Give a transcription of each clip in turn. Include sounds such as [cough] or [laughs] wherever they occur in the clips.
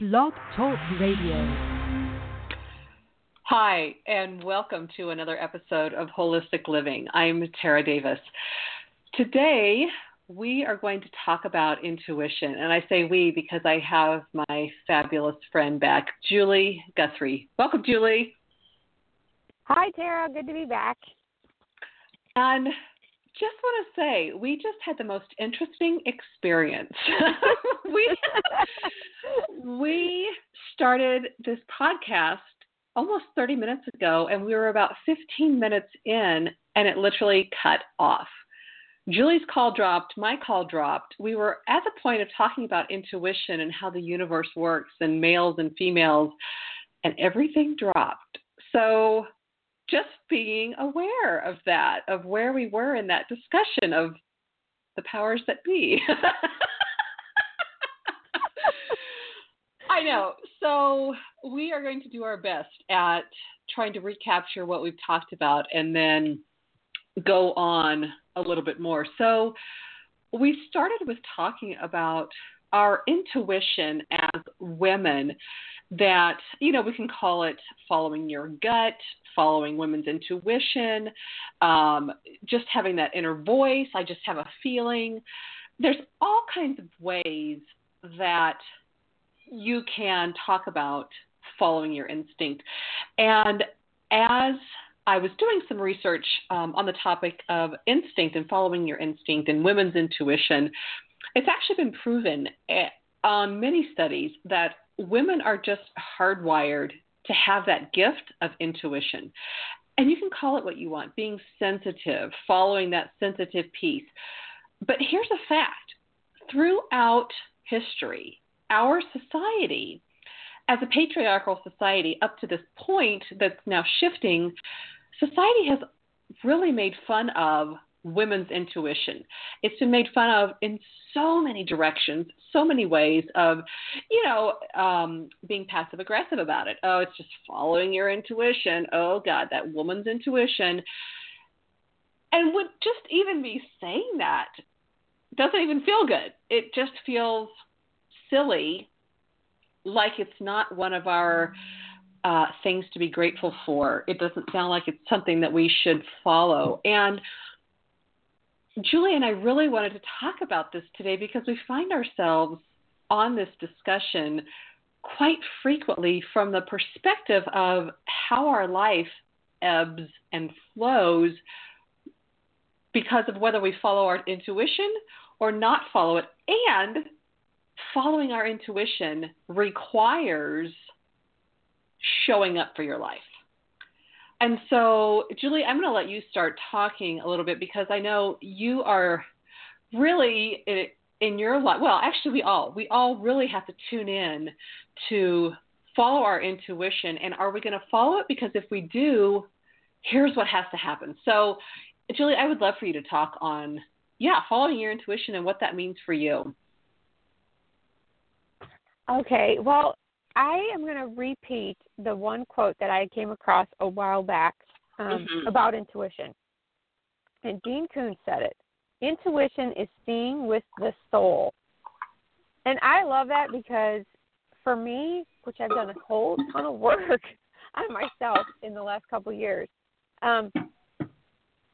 Blog Talk Radio. Hi, and welcome to another episode of Holistic Living. I'm Tara Davis. Today, we are going to talk about intuition. And I say we because I have my fabulous friend back, Julie Guthrie. Welcome, Julie. Hi, Tara. Good to be back. And just want to say, we just had the most interesting experience. [laughs] [laughs] we we started this podcast almost 30 minutes ago, and we were about 15 minutes in, and it literally cut off. Julie's call dropped, my call dropped. We were at the point of talking about intuition and how the universe works and males and females, and everything dropped. So, just being aware of that, of where we were in that discussion of the powers that be. [laughs] I know. So, we are going to do our best at trying to recapture what we've talked about and then go on a little bit more. So, we started with talking about our intuition as women that, you know, we can call it following your gut, following women's intuition, um, just having that inner voice. I just have a feeling. There's all kinds of ways that you can talk about following your instinct. And as I was doing some research um, on the topic of instinct and following your instinct and women's intuition. It's actually been proven eh, on many studies that women are just hardwired to have that gift of intuition. And you can call it what you want being sensitive, following that sensitive piece. But here's a fact throughout history, our society, as a patriarchal society, up to this point that's now shifting, society has really made fun of women's intuition. It's been made fun of in so many directions, so many ways of, you know, um, being passive aggressive about it. Oh, it's just following your intuition. Oh, God, that woman's intuition. And would just even be saying that doesn't even feel good. It just feels silly, like it's not one of our. Uh, things to be grateful for. It doesn't sound like it's something that we should follow. And Julie and I really wanted to talk about this today because we find ourselves on this discussion quite frequently from the perspective of how our life ebbs and flows because of whether we follow our intuition or not follow it. And following our intuition requires showing up for your life. And so, Julie, I'm going to let you start talking a little bit because I know you are really eh, in your life. Well, actually, we all we all really have to tune in to follow our intuition. And are we going to follow it? Because if we do, here's what has to happen. So, Julie, I would love for you to talk on yeah, following your intuition and what that means for you. Okay. Well, I am going to repeat the one quote that I came across a while back um, mm-hmm. about intuition. And Dean Koontz said it intuition is seeing with the soul. And I love that because for me, which I've done a whole ton of work [laughs] on myself in the last couple of years, um,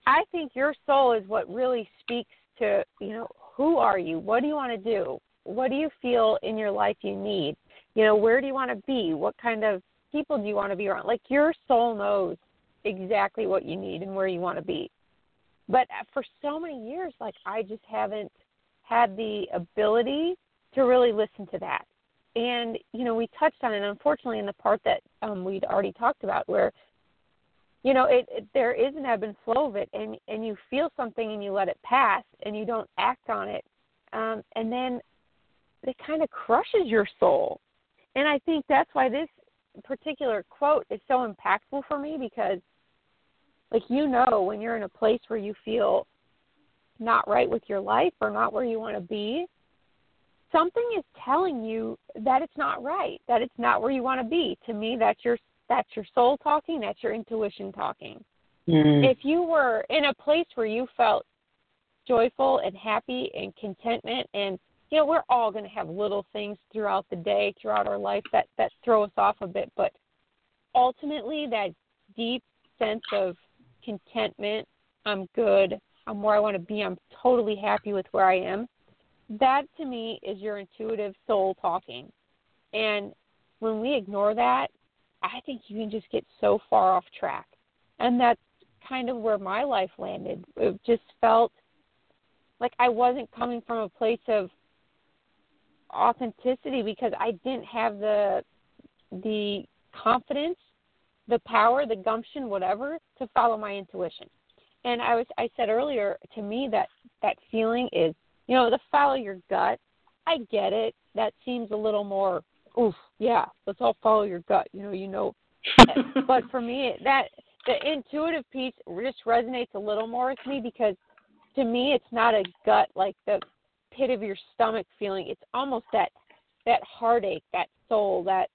I think your soul is what really speaks to, you know, who are you? What do you want to do? What do you feel in your life you need? You know where do you want to be? What kind of people do you want to be around? Like your soul knows exactly what you need and where you want to be. But for so many years like i just haven't had the ability to really listen to that. And you know we touched on it unfortunately in the part that um, we'd already talked about where you know it, it there is an ebb and flow of it and and you feel something and you let it pass and you don't act on it um, and then it kind of crushes your soul and I think that's why this particular quote is so impactful for me because like you know when you're in a place where you feel not right with your life or not where you want to be something is telling you that it's not right that it's not where you want to be to me that's your that's your soul talking that's your intuition talking mm. if you were in a place where you felt joyful and happy and contentment and you know, we're all going to have little things throughout the day, throughout our life that that throw us off a bit, but ultimately that deep sense of contentment, I'm good, I'm where I want to be, I'm totally happy with where I am. That to me is your intuitive soul talking. And when we ignore that, I think you can just get so far off track. And that's kind of where my life landed. It just felt like I wasn't coming from a place of authenticity because I didn't have the the confidence, the power, the gumption, whatever, to follow my intuition. And I was I said earlier to me that that feeling is, you know, the follow your gut. I get it. That seems a little more oof, yeah, let's all follow your gut. You know, you know. [laughs] but for me, that the intuitive piece just resonates a little more with me because to me, it's not a gut like the pit of your stomach feeling. It's almost that that heartache, that soul, that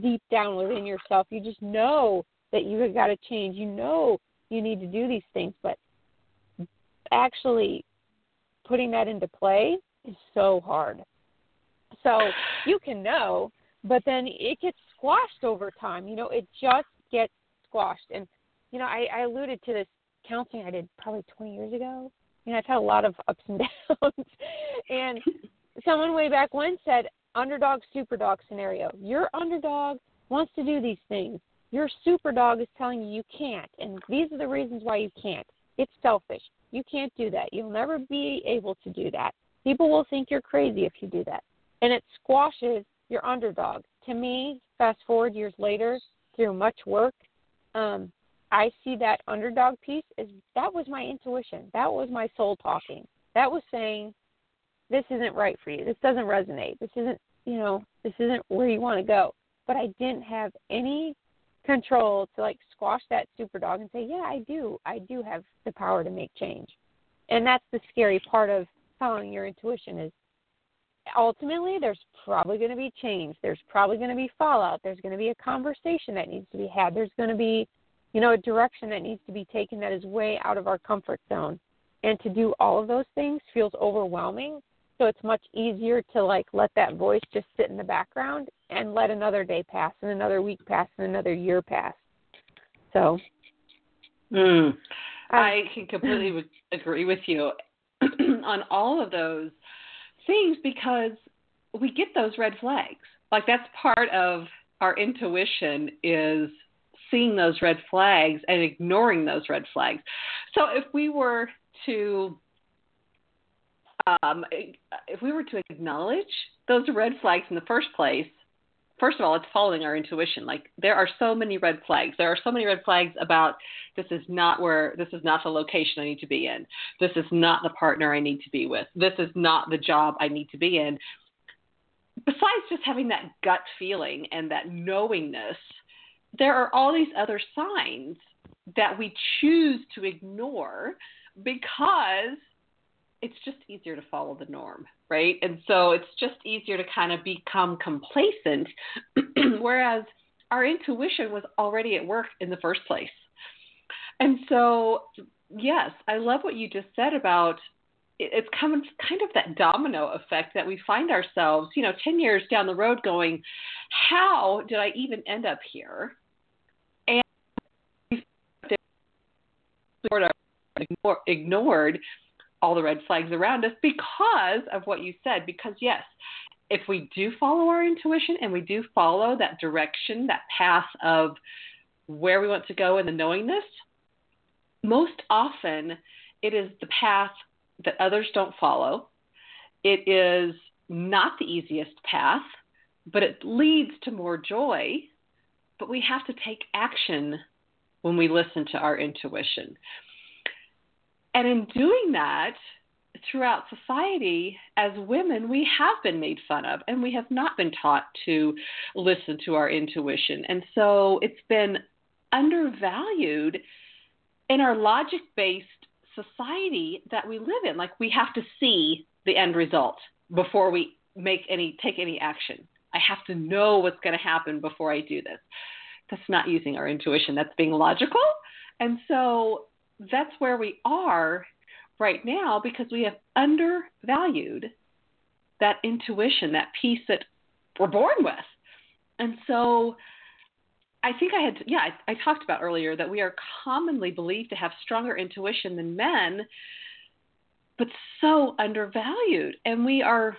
deep down within yourself. You just know that you have got to change. You know you need to do these things, but actually putting that into play is so hard. So you can know, but then it gets squashed over time. You know, it just gets squashed. And you know, I, I alluded to this counseling I did probably 20 years ago. You know, I've had a lot of [laughs] ups and downs. and someone way back when said underdog superdog scenario. Your underdog wants to do these things. Your superdog is telling you you can't, and these are the reasons why you can't. It's selfish. You can't do that. You'll never be able to do that. People will think you're crazy if you do that. And it squashes your underdog. To me, fast forward years later, through much work, um, I see that underdog piece is that was my intuition. That was my soul talking. That was saying, this isn't right for you. This doesn't resonate. This isn't, you know, this isn't where you want to go. But I didn't have any control to like squash that super dog and say, yeah, I do. I do have the power to make change. And that's the scary part of following your intuition is ultimately there's probably going to be change there's probably going to be fallout there's going to be a conversation that needs to be had there's going to be you know a direction that needs to be taken that is way out of our comfort zone and to do all of those things feels overwhelming so it's much easier to like let that voice just sit in the background and let another day pass and another week pass and another year pass so mm. i can completely [laughs] agree with you [clears throat] on all of those things because we get those red flags. Like that's part of our intuition is seeing those red flags and ignoring those red flags. So if we were to um, if we were to acknowledge those red flags in the first place, first of all, it's following our intuition. Like there are so many red flags. There are so many red flags about this is not where this is not the location I need to be in. This is not the partner I need to be with. This is not the job I need to be in. Besides just having that gut feeling and that knowingness, there are all these other signs that we choose to ignore because it's just easier to follow the norm, right? And so it's just easier to kind of become complacent, [clears throat] whereas our intuition was already at work in the first place. And so, yes, I love what you just said about it's kind of kind of that domino effect that we find ourselves, you know, 10 years down the road going, how did I even end up here? And sort of ignored all the red flags around us because of what you said. Because, yes, if we do follow our intuition and we do follow that direction, that path of where we want to go and the knowingness, most often it is the path that others don't follow. It is not the easiest path, but it leads to more joy. But we have to take action when we listen to our intuition. And in doing that, throughout society, as women, we have been made fun of and we have not been taught to listen to our intuition. And so it's been undervalued in our logic based society that we live in. Like we have to see the end result before we make any take any action. I have to know what's going to happen before I do this. That's not using our intuition. That's being logical. And so that's where we are right now because we have undervalued that intuition, that piece that we're born with. And so I think I had, yeah, I, I talked about earlier that we are commonly believed to have stronger intuition than men, but so undervalued. And we are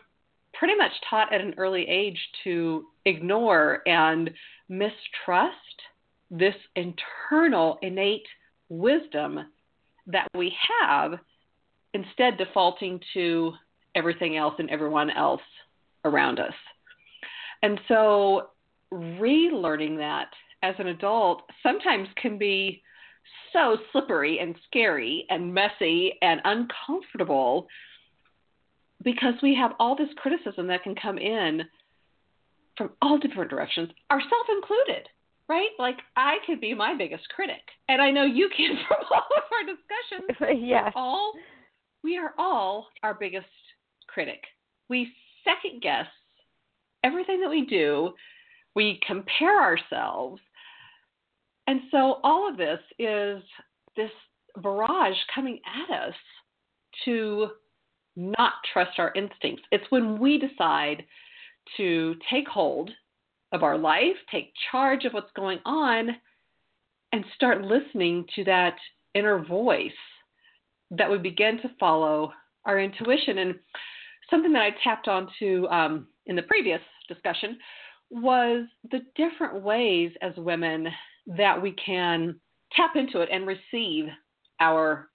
pretty much taught at an early age to ignore and mistrust this internal innate wisdom that we have, instead defaulting to everything else and everyone else around us. And so, relearning that as an adult sometimes can be so slippery and scary and messy and uncomfortable because we have all this criticism that can come in from all different directions, ourselves included, right? Like I could be my biggest critic, and I know you can [laughs] from all of our discussions. [laughs] yes. All we are all our biggest critic. We second guess everything that we do. We compare ourselves. And so all of this is this barrage coming at us to not trust our instincts. It's when we decide to take hold of our life, take charge of what's going on, and start listening to that inner voice that we begin to follow our intuition. And something that I tapped onto um, in the previous discussion was the different ways as women that we can tap into it and receive our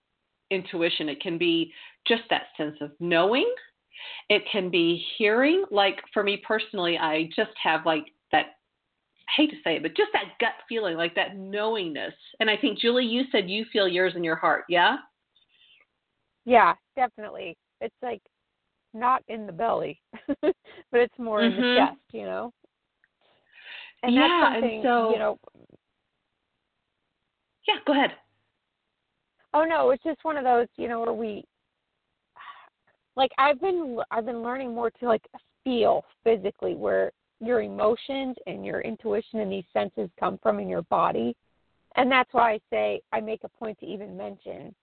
intuition. It can be just that sense of knowing. It can be hearing. Like for me personally, I just have like that I hate to say it, but just that gut feeling, like that knowingness. And I think Julie, you said you feel yours in your heart, yeah? Yeah, definitely. It's like not in the belly, [laughs] but it's more mm-hmm. in the mm-hmm. chest, you know. And yeah, that's something, and so you know. Yeah, go ahead. Oh no, it's just one of those, you know, where we like I've been I've been learning more to like feel physically where your emotions and your intuition and these senses come from in your body. And that's why I say I make a point to even mention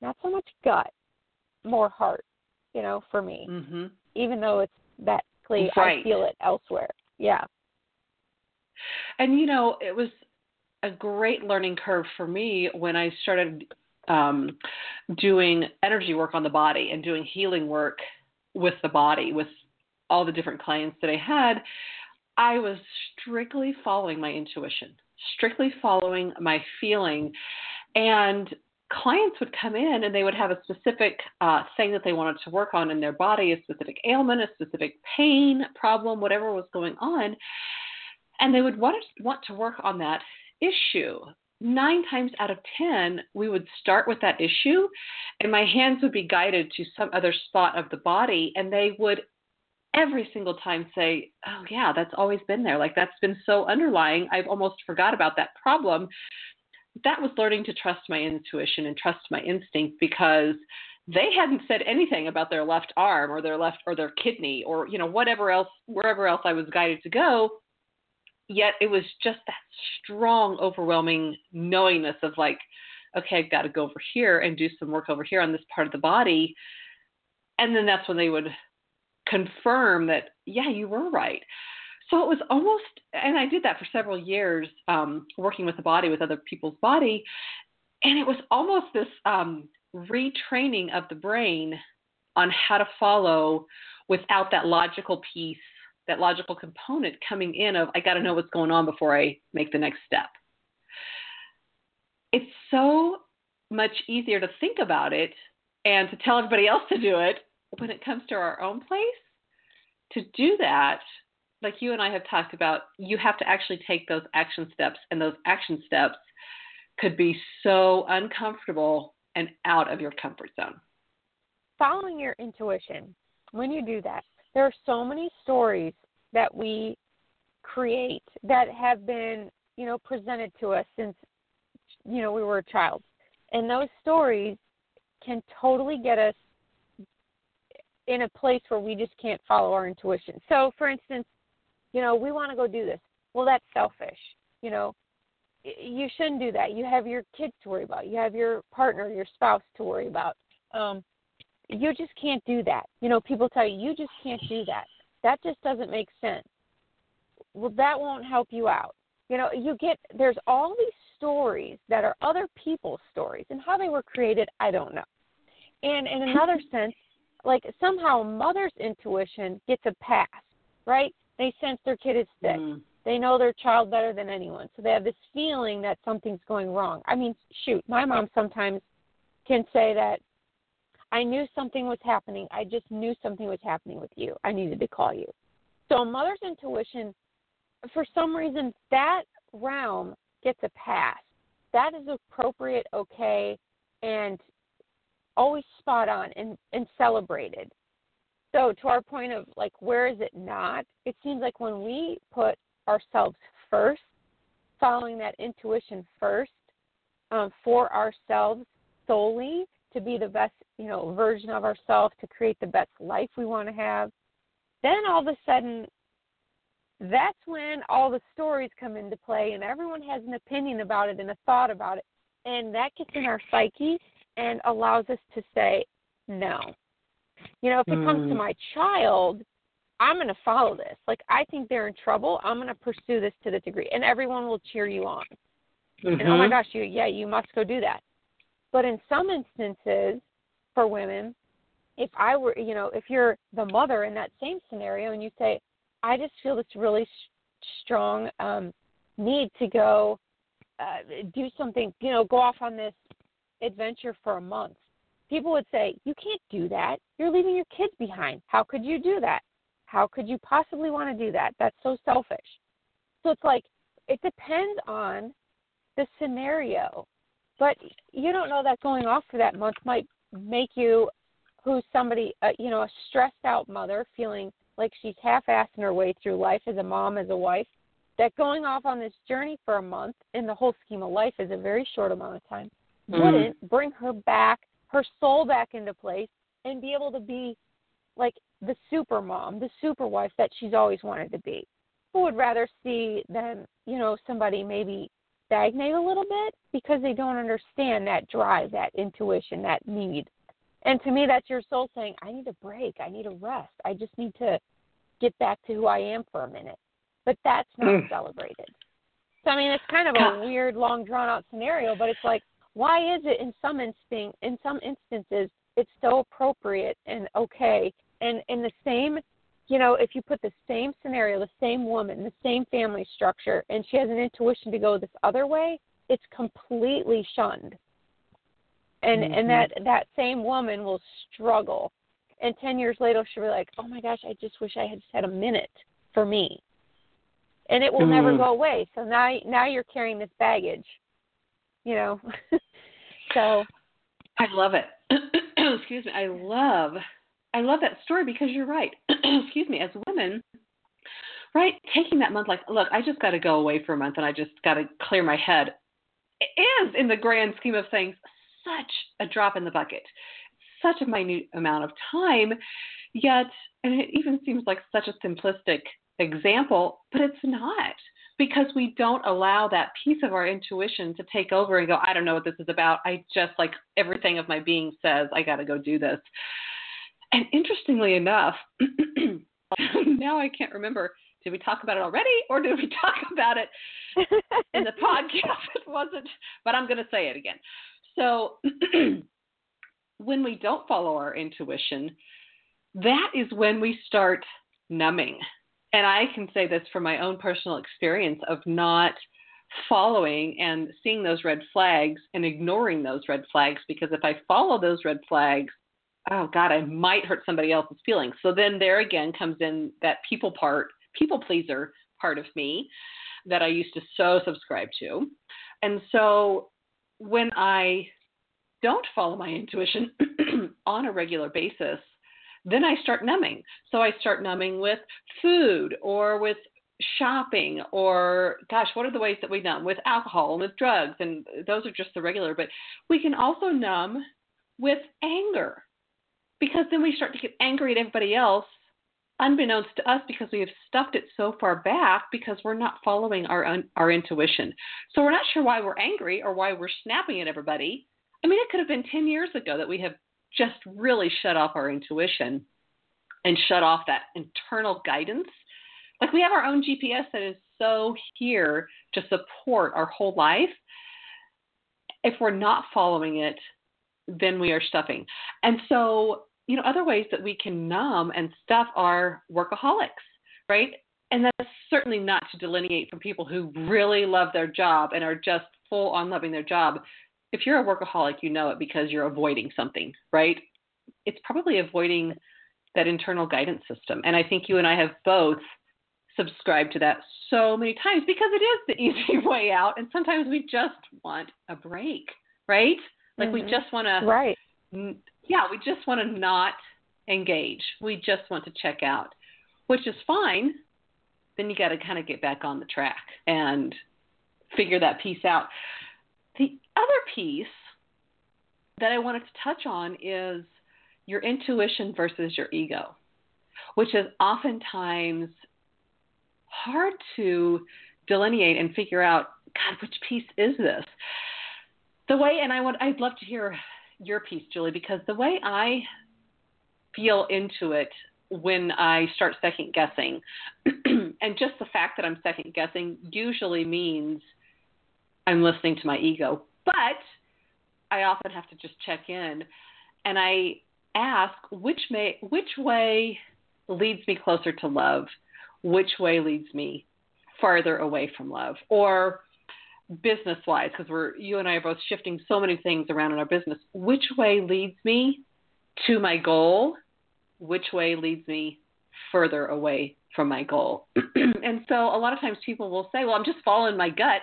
not so much gut, more heart you know, for me. Mm-hmm. Even though it's that clear, right. I feel it elsewhere. Yeah. And you know, it was a great learning curve for me when I started um, doing energy work on the body and doing healing work with the body with all the different clients that I had. I was strictly following my intuition, strictly following my feeling. And clients would come in and they would have a specific uh, thing that they wanted to work on in their body, a specific ailment, a specific pain problem, whatever was going on, and they would want to, want to work on that issue. Nine times out of ten, we would start with that issue, and my hands would be guided to some other spot of the body, and they would every single time say, Oh, yeah, that's always been there. Like that's been so underlying. I've almost forgot about that problem that was learning to trust my intuition and trust my instinct because they hadn't said anything about their left arm or their left or their kidney or you know whatever else wherever else I was guided to go yet it was just that strong overwhelming knowingness of like okay I've got to go over here and do some work over here on this part of the body. And then that's when they would confirm that yeah you were right. So it was almost, and I did that for several years, um, working with the body, with other people's body, and it was almost this um, retraining of the brain on how to follow without that logical piece, that logical component coming in of I got to know what's going on before I make the next step. It's so much easier to think about it and to tell everybody else to do it when it comes to our own place. To do that like you and I have talked about, you have to actually take those action steps, and those action steps could be so uncomfortable and out of your comfort zone. Following your intuition, when you do that, there are so many stories that we create that have been, you know, presented to us since, you know, we were a child. And those stories can totally get us in a place where we just can't follow our intuition. So, for instance, you know, we want to go do this. Well, that's selfish. You know, you shouldn't do that. You have your kids to worry about. You have your partner, your spouse to worry about. Um, you just can't do that. You know, people tell you you just can't do that. That just doesn't make sense. Well, that won't help you out. You know, you get there's all these stories that are other people's stories and how they were created, I don't know. And in another [laughs] sense, like somehow mother's intuition gets a pass, right? They sense their kid is sick. Mm. They know their child better than anyone. So they have this feeling that something's going wrong. I mean, shoot, my mom sometimes can say that I knew something was happening. I just knew something was happening with you. I needed to call you. So mother's intuition, for some reason, that realm gets a pass. That is appropriate, okay, and always spot on and, and celebrated. So to our point of like where is it not? It seems like when we put ourselves first, following that intuition first, um, for ourselves solely to be the best, you know, version of ourselves to create the best life we want to have, then all of a sudden that's when all the stories come into play and everyone has an opinion about it and a thought about it and that gets in our psyche and allows us to say no you know if it mm. comes to mm. my child i'm going to follow this like i think they're in trouble i'm going to pursue this to the degree and everyone will cheer you on mm-hmm. and oh my mm-hmm. gosh you yeah you must go do that but in some instances for women if i were you know if you're the mother in that same scenario and you say I just feel this really sh- strong um, need to go uh, do something, you know, go off on this adventure for a month. People would say, You can't do that. You're leaving your kids behind. How could you do that? How could you possibly want to do that? That's so selfish. So it's like, it depends on the scenario. But you don't know that going off for that month might make you, who's somebody, uh, you know, a stressed out mother feeling like she's half-assing her way through life as a mom, as a wife, that going off on this journey for a month in the whole scheme of life is a very short amount of time, mm-hmm. wouldn't bring her back, her soul back into place, and be able to be like the super mom, the super wife that she's always wanted to be. Who would rather see than, you know, somebody maybe stagnate a little bit because they don't understand that drive, that intuition, that need. And to me, that's your soul saying, I need a break. I need a rest. I just need to get back to who I am for a minute. But that's not mm. celebrated. So I mean, it's kind of a weird, long, drawn out scenario. But it's like, why is it in some instinct, in some instances, it's so appropriate and okay, and in the same, you know, if you put the same scenario, the same woman, the same family structure, and she has an intuition to go this other way, it's completely shunned. And mm-hmm. and that that same woman will struggle. And 10 years later she'll be like oh my gosh i just wish i had just had a minute for me. And it will mm-hmm. never go away. So now now you're carrying this baggage you know? [laughs] So i love it. [clears throat] Excuse me. I love i love that story because you're right [clears throat] excuse me as women right taking that month like look i just got to go away for a month and i just got to clear my head is in the grand scheme of things such a drop in the bucket, such a minute amount of time, yet, and it even seems like such a simplistic example, but it's not because we don't allow that piece of our intuition to take over and go, I don't know what this is about. I just like everything of my being says, I got to go do this. And interestingly enough, [clears throat] now I can't remember. Did we talk about it already or did we [laughs] talk about it in the podcast? It wasn't, but I'm going to say it again. So [clears throat] when we don't follow our intuition, that is when we start numbing. And I can say this from my own personal experience of not following and seeing those red flags and ignoring those red flags because if I follow those red flags, oh God, I might hurt somebody else's feelings. So then there again comes in that people part, people pleaser part of me that I used to so subscribe to. And so when I don't follow my intuition [clears throat] on a regular basis, then I start numbing. So I start numbing with food or with shopping or gosh, what are the ways that we numb? With alcohol and with drugs and those are just the regular, but we can also numb with anger. Because then we start to get angry at everybody else unbeknownst to us because we have stuffed it so far back because we're not following our our intuition. So we're not sure why we're angry or why we're snapping at everybody. I mean, it could have been 10 years ago that we have just really shut off our intuition and shut off that internal guidance. Like we have our own GPS that is so here to support our whole life. If we're not following it, then we are stuffing. And so, you know, other ways that we can numb and stuff are workaholics, right? And that's certainly not to delineate from people who really love their job and are just full on loving their job. If you're a workaholic, you know it because you're avoiding something, right? It's probably avoiding that internal guidance system. And I think you and I have both subscribed to that so many times because it is the [laughs] easy way out. And sometimes we just want a break, right? Like mm-hmm. we just want to, right? Yeah, we just want to not engage. We just want to check out, which is fine. Then you got to kind of get back on the track and figure that piece out. The other piece that I wanted to touch on is your intuition versus your ego, which is oftentimes hard to delineate and figure out, God, which piece is this? The way, and I would, I'd love to hear your piece, Julie, because the way I feel into it when I start second guessing, [clears throat] and just the fact that I'm second guessing usually means I'm listening to my ego. But I often have to just check in, and I ask which may which way leads me closer to love, which way leads me farther away from love, or business wise, because we're you and I are both shifting so many things around in our business. Which way leads me to my goal? Which way leads me further away from my goal? [clears throat] and so a lot of times people will say, "Well, I'm just following my gut."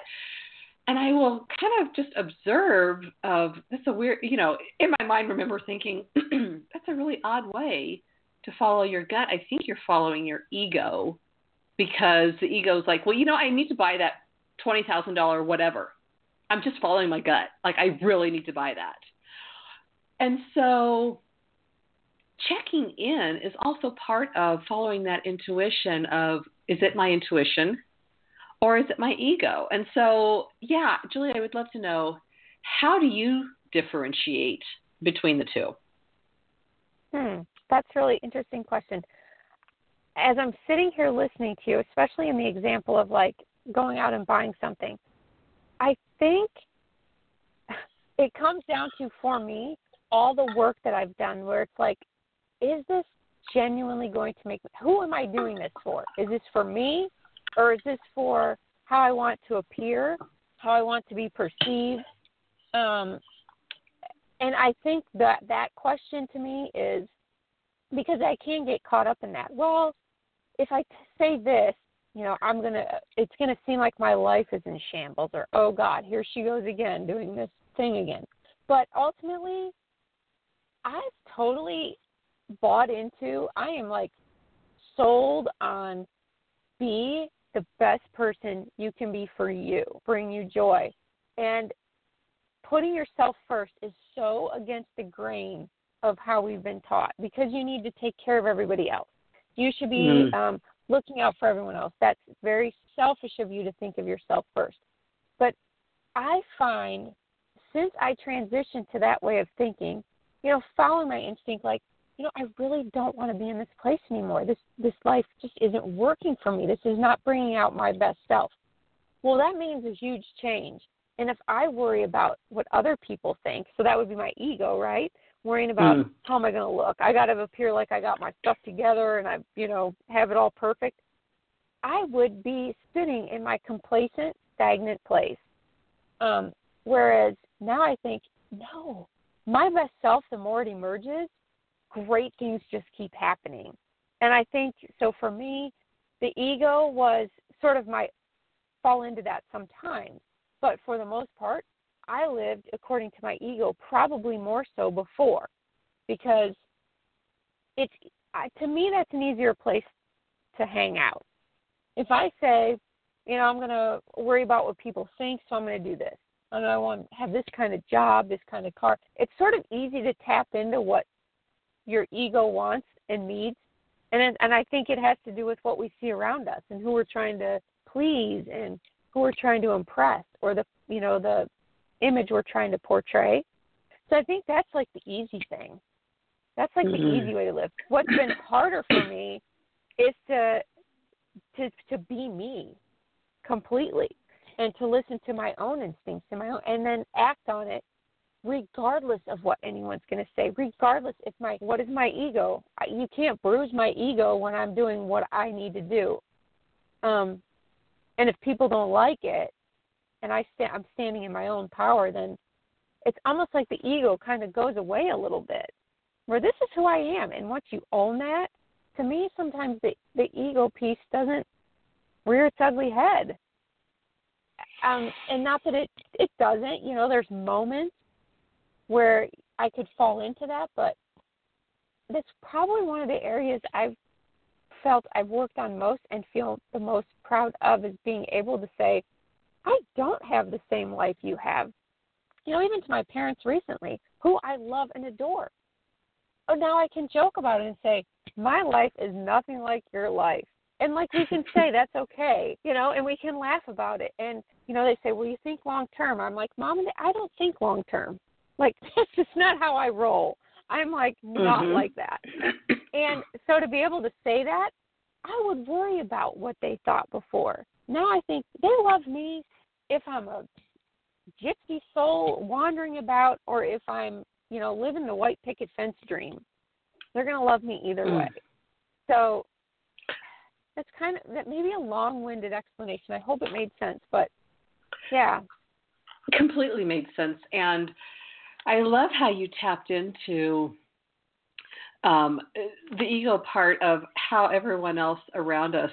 and I will kind of just observe of that's a weird, you know, in my mind remember thinking [clears throat] that's a really odd way to follow your gut. I think you're following your ego because the ego is like, well, you know, I need to buy that twenty thousand dollar whatever. I'm just following my gut. Like I really need to buy that. And so checking in is also part of following that intuition of is it my intuition? or is it my ego? And so, yeah, Julie, I would love to know how do you differentiate between the two? Hmm, that's really interesting question. As I'm sitting here listening to you, especially in the example of like going out and buying something, I think it comes down to for me all the work that I've done where it's like, is this genuinely going to make who am I doing this for? Is this for me or is this for how I want to appear, how I want to be perceived? Um, and I think that that question to me is because I can get caught up in that. Well, if I say this, you know, I'm gonna, it's gonna seem like my life is in shambles, or oh God, here she goes again doing this thing again. But ultimately, I've totally bought into. I am like sold on be the best person you can be for you, bring you joy. And putting yourself first is so against the grain of how we've been taught because you need to take care of everybody else. You should be mm. um, looking out for everyone else. That's very selfish of you to think of yourself first. But I find since I transitioned to that way of thinking, you know, following my instinct, like you know, I really don't want to be in this place anymore. This this life just isn't working for me. This is not bringing out my best self. Well, that means a huge change. And if I worry about what other people think, so that would be my ego, right? Worrying about mm. how am I going to look? I got to appear like I got my stuff together and I, you know, have it all perfect. I would be sitting in my complacent, stagnant place. Um, whereas now I think, no, my best self, the more it emerges, great things just keep happening. And I think so for me, the ego was sort of my fall into that sometimes. But for the most part, I lived according to my ego, probably more so before, because it's I, to me that's an easier place to hang out. If I say, you know, I'm going to worry about what people think, so I'm going to do this, and I want to have this kind of job, this kind of car. It's sort of easy to tap into what your ego wants and needs and and I think it has to do with what we see around us and who we're trying to please and who we're trying to impress or the you know the image we're trying to portray. So I think that's like the easy thing. That's like mm-hmm. the easy way to live. What's been harder for me is to to to be me completely and to listen to my own instincts and my own and then act on it regardless of what anyone's going to say regardless if my what is my ego you can't bruise my ego when i'm doing what i need to do um and if people don't like it and i stand i'm standing in my own power then it's almost like the ego kind of goes away a little bit where this is who i am and once you own that to me sometimes the the ego piece doesn't rear its ugly head. Um and not that it it doesn't you know there's moments where I could fall into that, but that's probably one of the areas I've felt I've worked on most and feel the most proud of is being able to say, I don't have the same life you have. You know, even to my parents recently, who I love and adore. Oh, now I can joke about it and say, my life is nothing like your life. And like we can say that's okay, you know, and we can laugh about it. And you know, they say, "Well, you think long term." I'm like, "Mom, I don't think long term. Like [laughs] that's just not how I roll. I'm like not mm-hmm. like that. And so to be able to say that, I would worry about what they thought before. Now I think they love me if I'm a gypsy soul wandering about or if I'm, you know, living the white picket fence dream. They're going to love me either mm. way. So that's kind of that maybe a long-winded explanation. I hope it made sense, but yeah. Completely made sense and I love how you tapped into um, the ego part of how everyone else around us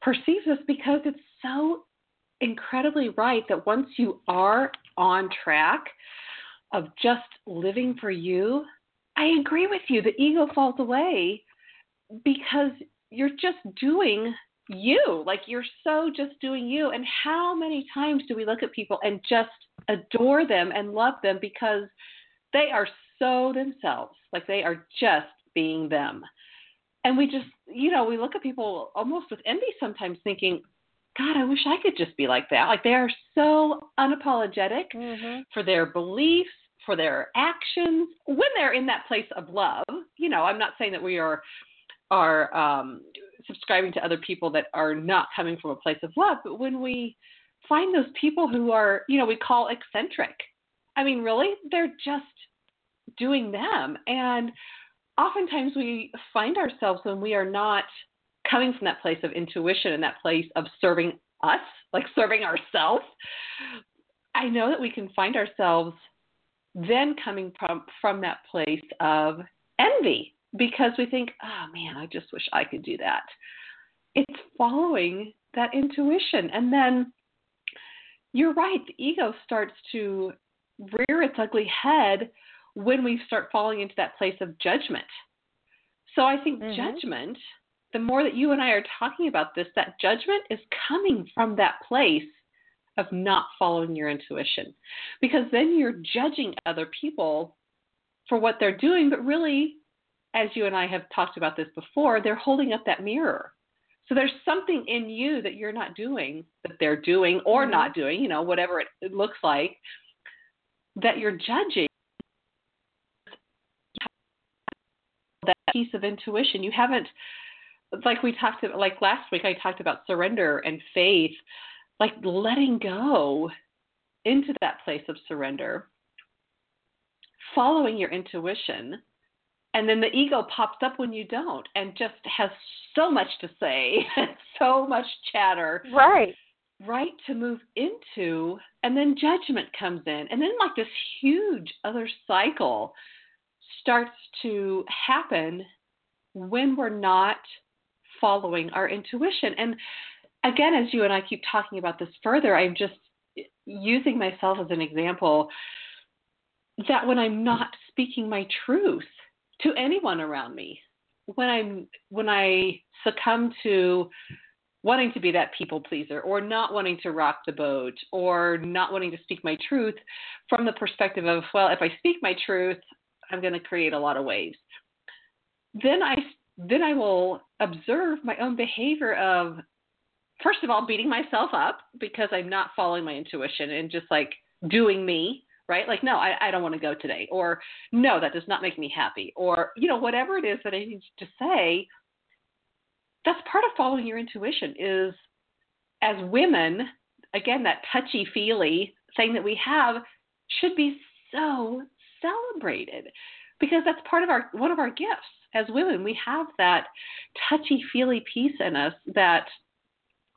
perceives us because it's so incredibly right that once you are on track of just living for you, I agree with you. The ego falls away because you're just doing you. Like you're so just doing you. And how many times do we look at people and just adore them and love them because they are so themselves. Like they are just being them. And we just, you know, we look at people almost with envy sometimes thinking, God, I wish I could just be like that. Like they are so unapologetic mm-hmm. for their beliefs, for their actions when they're in that place of love. You know, I'm not saying that we are are um, subscribing to other people that are not coming from a place of love, but when we find those people who are, you know, we call eccentric. I mean, really, they're just doing them. And oftentimes we find ourselves when we are not coming from that place of intuition and that place of serving us, like serving ourselves. I know that we can find ourselves then coming from from that place of envy because we think, oh man, I just wish I could do that. It's following that intuition. And then you're right, the ego starts to rear its ugly head when we start falling into that place of judgment. So I think mm-hmm. judgment, the more that you and I are talking about this, that judgment is coming from that place of not following your intuition. Because then you're judging other people for what they're doing, but really, as you and I have talked about this before, they're holding up that mirror. So there's something in you that you're not doing that they're doing or mm-hmm. not doing, you know, whatever it, it looks like, that you're judging that piece of intuition. You haven't, like we talked about, like last week, I talked about surrender and faith, like letting go into that place of surrender, following your intuition. And then the ego pops up when you don't and just has so much to say, [laughs] so much chatter. Right. Right to move into. And then judgment comes in. And then, like, this huge other cycle starts to happen when we're not following our intuition. And again, as you and I keep talking about this further, I'm just using myself as an example that when I'm not speaking my truth to anyone around me, when I'm when I succumb to wanting to be that people pleaser or not wanting to rock the boat or not wanting to speak my truth from the perspective of well if i speak my truth I'm going to create a lot of waves. Then I then I will observe my own behavior of first of all beating myself up because I'm not following my intuition and just like doing me right? Like, no, I, I don't want to go today, or no, that does not make me happy, or you know, whatever it is that I need to say. That's part of following your intuition. Is as women, again, that touchy feely thing that we have should be so celebrated because that's part of our one of our gifts as women. We have that touchy feely piece in us that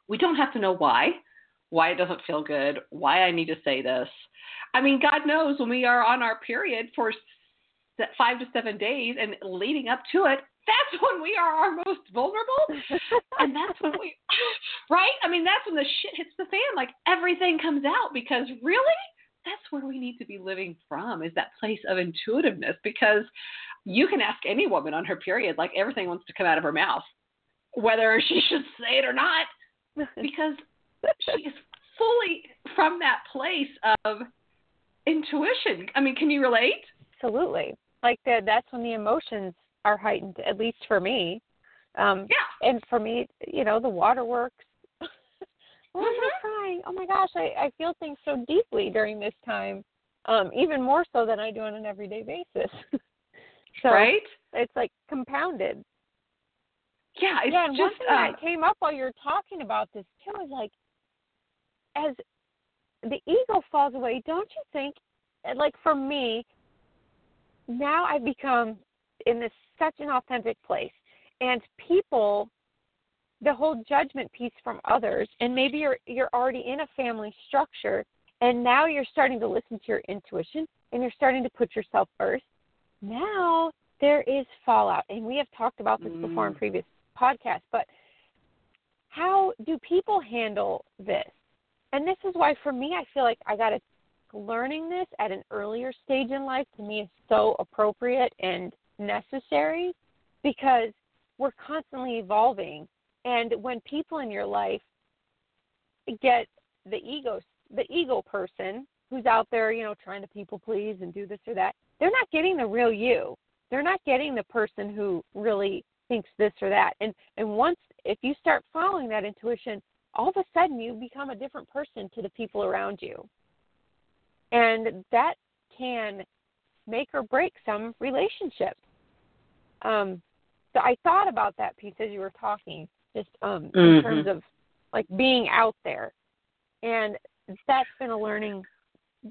we don't have to know why, why it doesn't feel good, why I need to say this. I mean, God knows when we are on our period for five to seven days and leading up to it, that's when we are our most vulnerable. [laughs] and that's when we, right? I mean, that's when the shit hits the fan. Like everything comes out because really, that's where we need to be living from is that place of intuitiveness because you can ask any woman on her period, like everything wants to come out of her mouth, whether [laughs] she should say it or not, [laughs] because she is fully from that place of intuition. I mean, can you relate? Absolutely. Like the, that's when the emotions are heightened, at least for me. Um, yeah. And for me, you know, the waterworks. [laughs] Why am I Mhm. crying? Oh my gosh, I, I feel things so deeply during this time, um, even more so than I do on an everyday basis. So right? it's like compounded. Yeah, it's yeah, and one thing uh, that came up while you were talking about this too is like, as the ego falls away, don't you think? Like for me, now I've become in this such an authentic place, and people, the whole judgment piece from others, and maybe you're you're already in a family structure, and now you're starting to listen to your intuition, and you're starting to put yourself first. Now there is fallout, and we have talked about this before in Mm. previous podcasts, but how do people handle this? And this is why, for me, I feel like I got to learning this at an earlier stage in life to me is so appropriate and necessary because we're constantly evolving. And when people in your life get the ego, the ego person who's out there, you know, trying to people please and do this or that, they're not getting the real you. They're not getting the person who really thinks this or that. And and once if you start following that intuition, all of a sudden you become a different person to the people around you. And that can make or break some relationships. Um, so I thought about that piece as you were talking, just um, in Mhm. terms of like being out there, and that's been a learning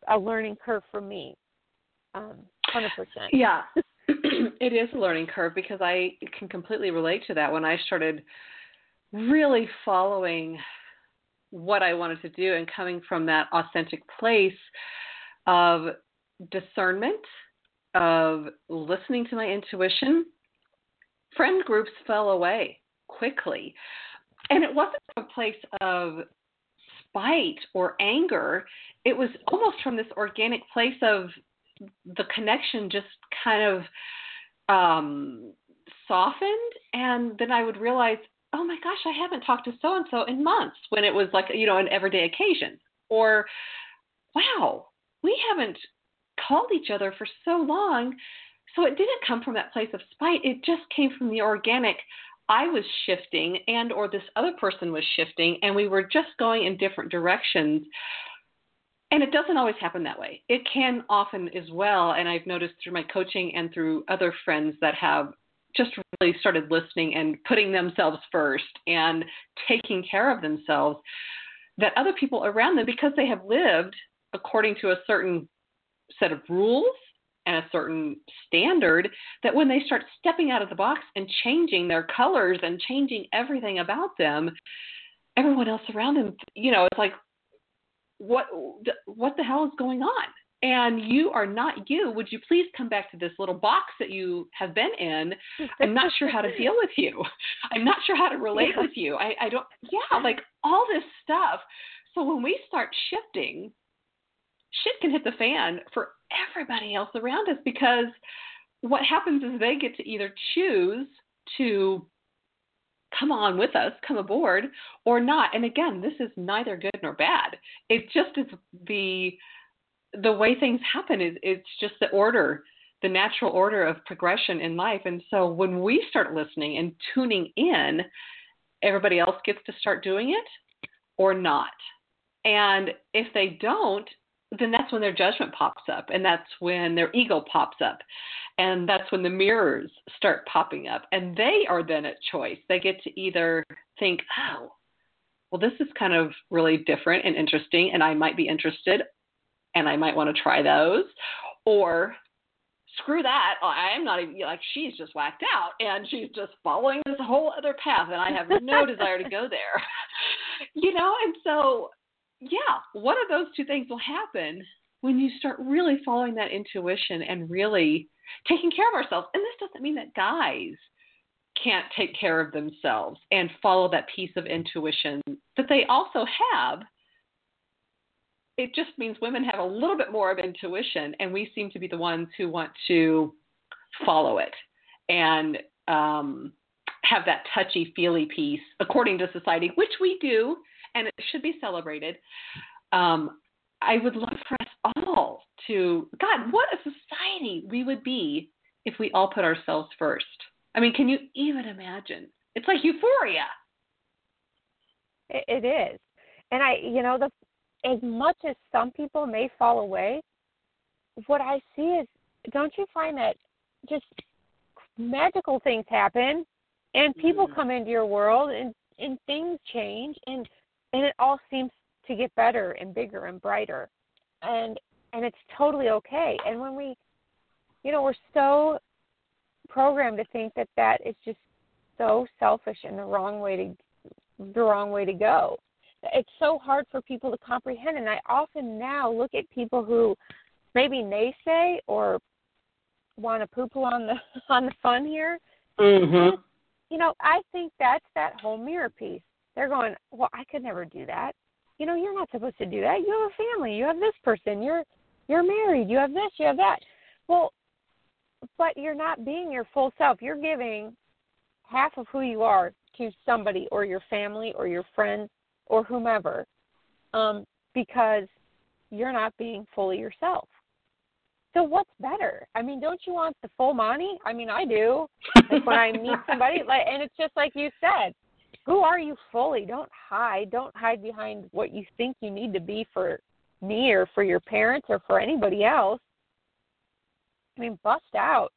a learning curve for me, um, hundred percent. Yeah, [clears throat] it is a learning curve because I can completely relate to that. When I started really following what I wanted to do and coming from that authentic place of discernment, of listening to my intuition, friend groups fell away quickly. And it wasn't a place of spite or anger. It was almost from this organic place of the connection just kind of um, softened. And then I would realize, oh my gosh, I haven't talked to so and so in months when it was like, you know, an everyday occasion. Or, wow, we haven't called each other for so long. So it didn't come from that place of spite. It just came from the organic. I was shifting and or this other person was shifting and we were just going in different directions. And it doesn't always happen that way. It can often as well. And I've noticed through my coaching and through other friends that have just really started listening and putting themselves first and taking care of themselves that other people around them, because they have lived according to a certain set of rules and a certain standard, that when they start stepping out of the box and changing their colors and changing everything about them, everyone else around them, you know, it's like, what what the hell is going on? And you are not you. Would you please come back to this little box that you have been in? [laughs] I'm not sure how to deal with you. [laughs] I'm not sure how to relate Yeah. with you. I, I don't, yeah, like all this stuff. So when we start shifting, shit can hit the fan for everybody else around us because what happens is they get to either choose to come on with us, come aboard, or not. And again, this is neither good nor bad. It just is the the way things happen is it's just the order, the natural order of progression in life. And so when we start listening and tuning in, everybody else gets to start doing it or not. And if they don't, then that's when their judgment pops up and that's when their ego pops up and that's when the mirrors start popping up and they are then at choice. They get to either think oh well this is kind of really different and interesting and i might be interested and i might want to try those or screw that i am not even like she's just whacked out and she's just following this whole other path and i have no desire to go there. [laughs] You know and so yeah, one of those two things will happen when you start really following that intuition and really taking care of ourselves. And this doesn't mean that guys can't take care of themselves and follow that piece of intuition that they also have. It just means women have a little bit more of intuition, and we seem to be the ones who want to follow it and um, have that touchy feely piece according to society, which we do and it should be celebrated. Um, I would love for us all to, God, what a society we would be if we all put ourselves first. I mean, can you even imagine? It's like euphoria. It is. And I, you know, the as much as some people may fall away, what I see is don't you find that just magical things happen and people mm-hmm. come into your world and and things change and and it all seems to get better and bigger and brighter. And and it's totally okay. And when we you know we're so programmed to think that that is just so selfish and the wrong way to the wrong way to go. It's so hard for people to comprehend. And i often now look at people who maybe naysay or want to poo poo on the [laughs] on the fun here. Mm-hmm. you know i think that's that whole mirror piece they're going, well, I could never do that. You know, you're not supposed to do that. You have a family. You have this person. You're you're married. You have this. You have that. Well, but you're not being your full self. You're giving half of who you are to somebody or your family or your friends or whomever um, because you're not being fully yourself. So what's better? I mean, don't you want the full money? I mean, I do. Like when I meet somebody, [laughs] like, and it's just like you said who are you fully? Don't hide. Don't hide behind what you think you need to be for me or for your parents or for anybody else. I mean, bust out.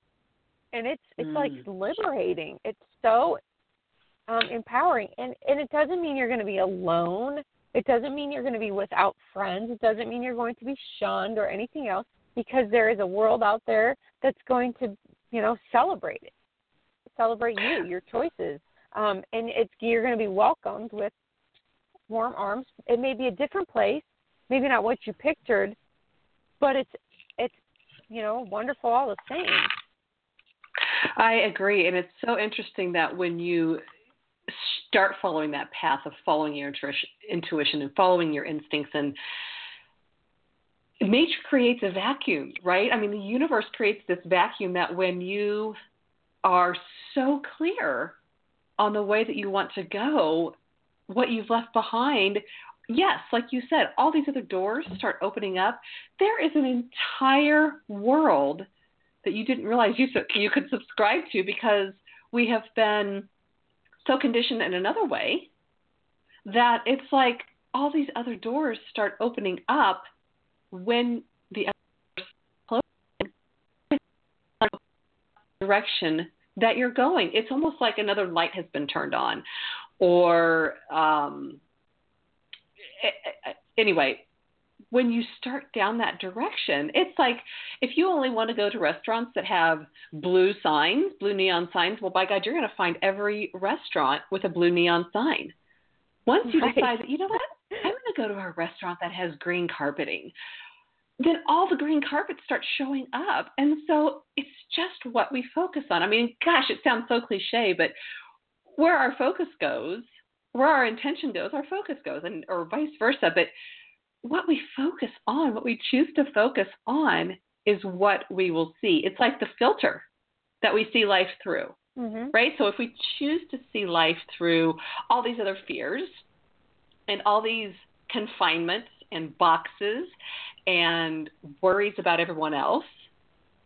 And it's it's mm. like liberating. It's so um empowering. And and it doesn't mean you're going to be alone. It doesn't mean you're going to be without friends. It doesn't mean you're going to be shunned or anything else because there is a world out there that's going to, you know, celebrate it. Celebrate you, your choices, um, and it's you're going to be welcomed with warm arms. It may be a different place, maybe not what you pictured, but it's it's you know wonderful all the same. I agree, and it's so interesting that when you start following that path of following your intuition and following your instincts and nature creates a vacuum, right? I mean, the universe creates this vacuum that when you are so clear on the way that you want to go, what you've left behind, yes, like you said, all these other doors start opening up. There is an entire world that you didn't realize you you could subscribe to because we have been so conditioned in another way that it's like all these other doors start opening up when the other direction that you're going. It's almost like another light has been turned on, or um, anyway. When you start down that direction, it's like if you only want to go to restaurants that have blue signs, blue neon signs, well, by God, you're going to find every restaurant with a blue neon sign. Once you right. decide that, you know what, I'm going to go to a restaurant that has green carpeting then all the green carpets start showing up. And so it's just what we focus on. I mean, gosh, it sounds so cliche, but where our focus goes, where our intention goes, our focus goes, and or vice versa. But what we focus on, what we choose to focus on, is what we will see. It's like the filter that we see life through, mm-hmm. right? So if we choose to see life through all these other fears and all these confinements and boxes and worries about everyone else,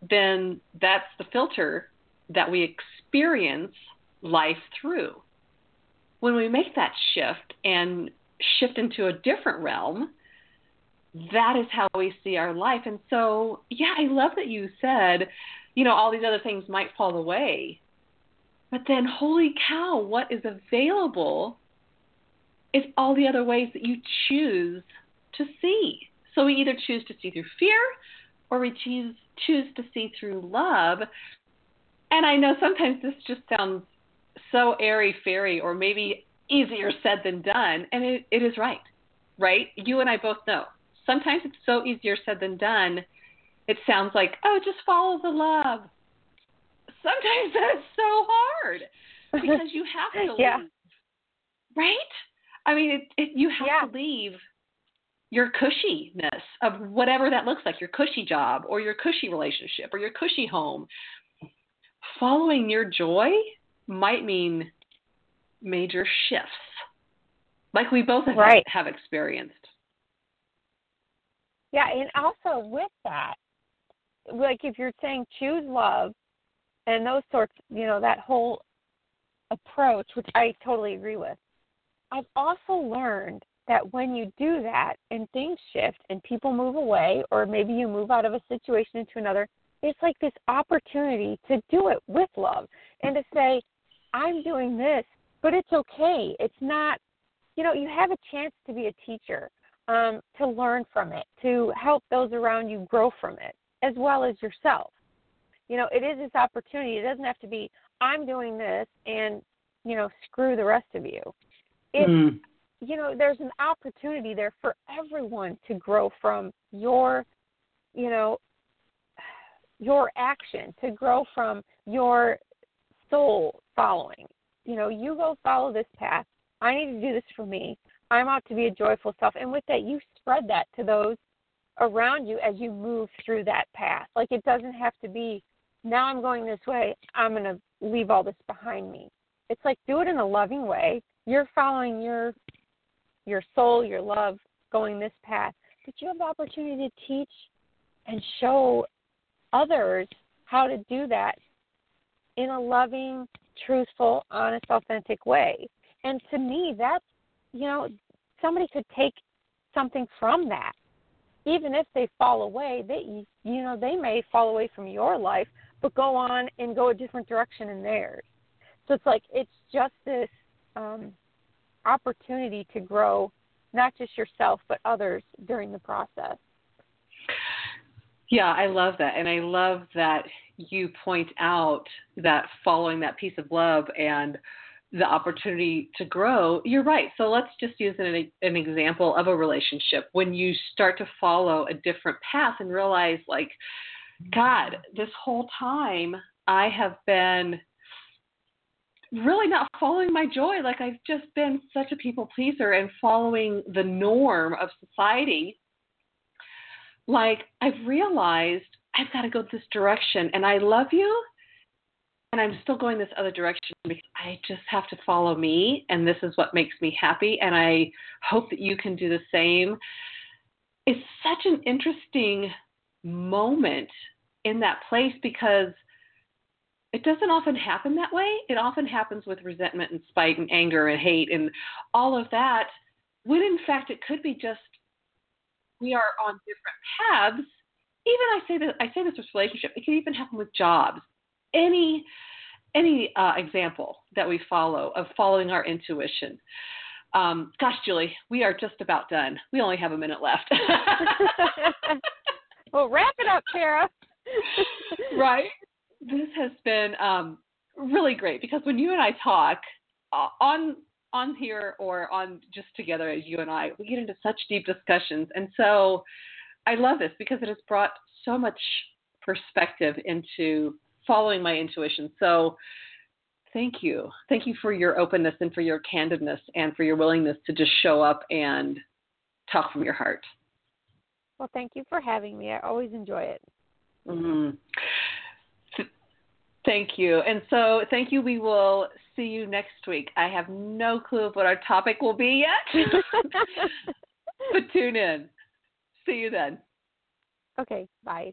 then that's the filter that we experience life through. When we make that shift and shift into a different realm, that is how we see our life. And so, yeah, I love that you said, you know, all these other things might fall away. But then, holy cow, what is available is all the other ways that you choose to see. So we either choose to see through fear or we choose choose to see through love. And I know sometimes this just sounds so airy fairy or maybe easier said than done, and it, it is right. Right? You and I both know. Sometimes it's so easier said than done. It sounds like, oh, just follow the love. Sometimes [laughs] that's so hard because [laughs] you have to yeah. leave. Right? I mean, it, it, you have yeah. to leave your cushiness of whatever that looks like your cushy job or your cushy relationship or your cushy home. Following your joy might mean major shifts, like we both have, right. have experienced. Yeah, and also with that, like if you're saying choose love and those sorts, you know, that whole approach, which I totally agree with. I've also learned that when you do that and things shift and people move away, or maybe you move out of a situation into another, it's like this opportunity to do it with love and to say, I'm doing this, but it's okay. It's not, you know, you have a chance to be a teacher, um, to learn from it, to help those around you grow from it, as well as yourself. You know, it is this opportunity. It doesn't have to be, I'm doing this and, you know, screw the rest of you. It's, mm you know there's an opportunity there for everyone to grow from your you know [sighs] your action to grow from your soul following. You know you go follow this path. I need to do this for me. I'm out to be a joyful self. And with that you spread that to those around you as you move through that path. Like it doesn't have to be now i'm going this way. I'm going to leave all this behind me. It's like do it in a loving way. You're following your your soul, your love going this path. But you have the opportunity to teach and show others how to do that in a loving, truthful, honest, authentic way. And to me, that's, you know, somebody could take something from that. Even if they fall away, they, you know, they may fall away from your life, but go on and go a different direction in theirs. So it's like, it's just this um, opportunity to grow not just yourself but others during the process. Yeah, I love that. And I love that you point out that following that piece of love and the opportunity to grow, you're right. So let's just use an, an example of a relationship. When you start to follow a different path and realize, like, God, this whole time I have been really not following my joy. Like I've just been such a people pleaser and following the norm of society. Like I've realized I've got to go this direction and I love you and I'm still going this other direction because I just have to follow me and this is what makes me happy and I hope that you can do the same. It's such an interesting moment in that place because it doesn't often happen that way. It often happens with resentment and spite and anger and hate and all of that, when in fact it could be just we are on different paths. Even I say that I say this with relationship. It can even happen with jobs. Any any uh, example that we follow of following our intuition. Um, gosh, Julie, we are just about done. We only have a minute left. [laughs] well, wrap it up, Tara. [laughs] right? This has been um, really great because when you and I talk uh, on on here or on just together as you and I, we get into such deep discussions, and so I love this because it has brought so much perspective into following my intuition. So thank you. Thank you for your openness and for your candidness and for your willingness to just show up and talk from your heart. Well, thank you for having me. I always enjoy it. Mm-hmm. Thank you. And so, thank you. We will see you next week. I have no clue of what our topic will be yet, [laughs] [laughs] but tune in. See you then. Okay, bye.